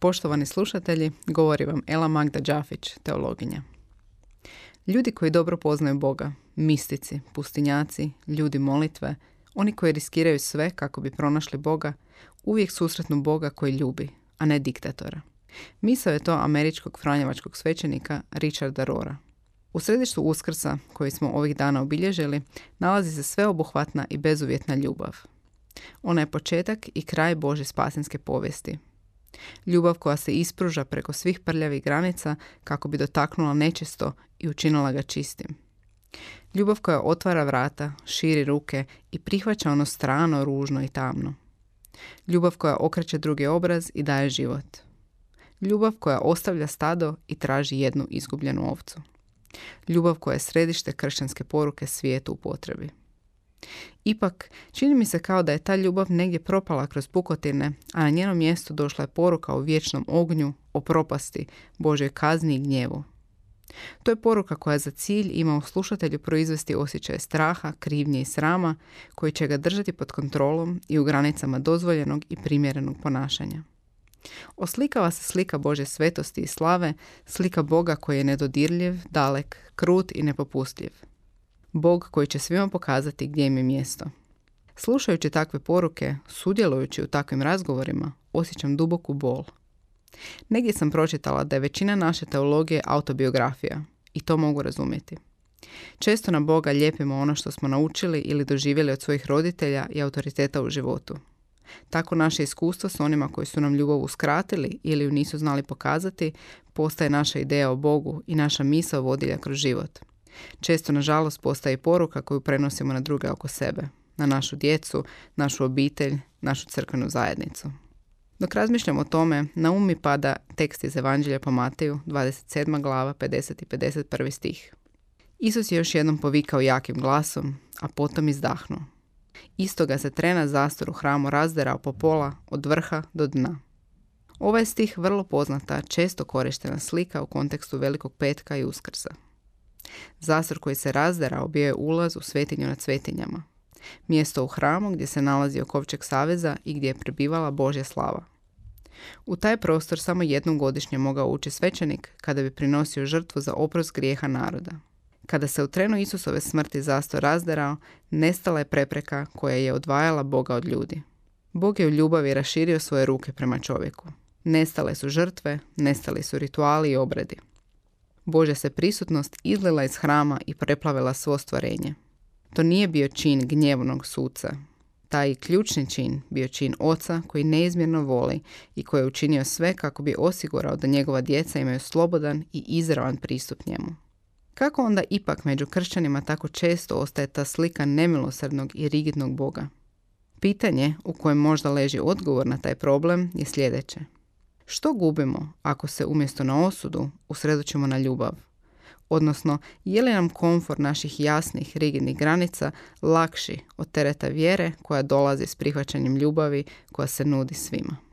Poštovani slušatelji, govori vam Ela Magda Đafić, teologinja. Ljudi koji dobro poznaju Boga, mistici, pustinjaci, ljudi molitve, oni koji riskiraju sve kako bi pronašli Boga, uvijek susretnu Boga koji ljubi, a ne diktatora. Misao je to američkog franjevačkog svećenika Richarda Rora. U središtu Uskrsa, koji smo ovih dana obilježili, nalazi se sveobuhvatna i bezuvjetna ljubav. Ona je početak i kraj Bože spasinske povijesti, Ljubav koja se ispruža preko svih prljavih granica kako bi dotaknula nečisto i učinila ga čistim. Ljubav koja otvara vrata, širi ruke i prihvaća ono strano, ružno i tamno. Ljubav koja okreće drugi obraz i daje život. Ljubav koja ostavlja stado i traži jednu izgubljenu ovcu. Ljubav koja je središte kršćanske poruke svijetu u potrebi. Ipak, čini mi se kao da je ta ljubav negdje propala kroz pukotine, a na njeno mjesto došla je poruka o vječnom ognju, o propasti, Božoj kazni i gnjevu. To je poruka koja za cilj ima u slušatelju proizvesti osjećaje straha, krivnje i srama, koji će ga držati pod kontrolom i u granicama dozvoljenog i primjerenog ponašanja. Oslikava se slika Bože svetosti i slave, slika Boga koji je nedodirljiv, dalek, krut i nepopustljiv. Bog koji će svima pokazati gdje im je mjesto. Slušajući takve poruke, sudjelujući u takvim razgovorima, osjećam duboku bol. Negdje sam pročitala da je većina naše teologije autobiografija i to mogu razumjeti. Često na Boga lijepimo ono što smo naučili ili doživjeli od svojih roditelja i autoriteta u životu. Tako naše iskustvo s onima koji su nam ljubav uskratili ili ju nisu znali pokazati, postaje naša ideja o Bogu i naša misao vodilja kroz život. Često, nažalost, postaje poruka koju prenosimo na druge oko sebe, na našu djecu, našu obitelj, našu crkvenu zajednicu. Dok razmišljam o tome, na um mi pada tekst iz Evanđelja po Mateju, 27. glava, 50. i 51. stih. Isus je još jednom povikao jakim glasom, a potom izdahnuo. Istoga se trena zastor u hramu razderao po pola od vrha do dna. Ovaj stih vrlo poznata, često korištena slika u kontekstu Velikog petka i Uskrsa. Zastor koji se razderao bio je ulaz u svetinju nad svetinjama. Mjesto u hramu gdje se nalazio kovčeg saveza i gdje je prebivala Božja slava. U taj prostor samo jednom godišnje mogao ući svećenik kada bi prinosio žrtvu za oprost grijeha naroda. Kada se u trenu Isusove smrti zastor razderao, nestala je prepreka koja je odvajala Boga od ljudi. Bog je u ljubavi raširio svoje ruke prema čovjeku. Nestale su žrtve, nestali su rituali i obredi. Božja se prisutnost izlila iz hrama i preplavila svo stvorenje. To nije bio čin gnjevnog suca. Taj ključni čin bio čin oca koji neizmjerno voli i koji je učinio sve kako bi osigurao da njegova djeca imaju slobodan i izravan pristup njemu. Kako onda ipak među kršćanima tako često ostaje ta slika nemilosrdnog i rigidnog Boga? Pitanje u kojem možda leži odgovor na taj problem je sljedeće. Što gubimo ako se umjesto na osudu usredočimo na ljubav? Odnosno, je li nam komfor naših jasnih, rigidnih granica lakši od tereta vjere koja dolazi s prihvaćanjem ljubavi koja se nudi svima?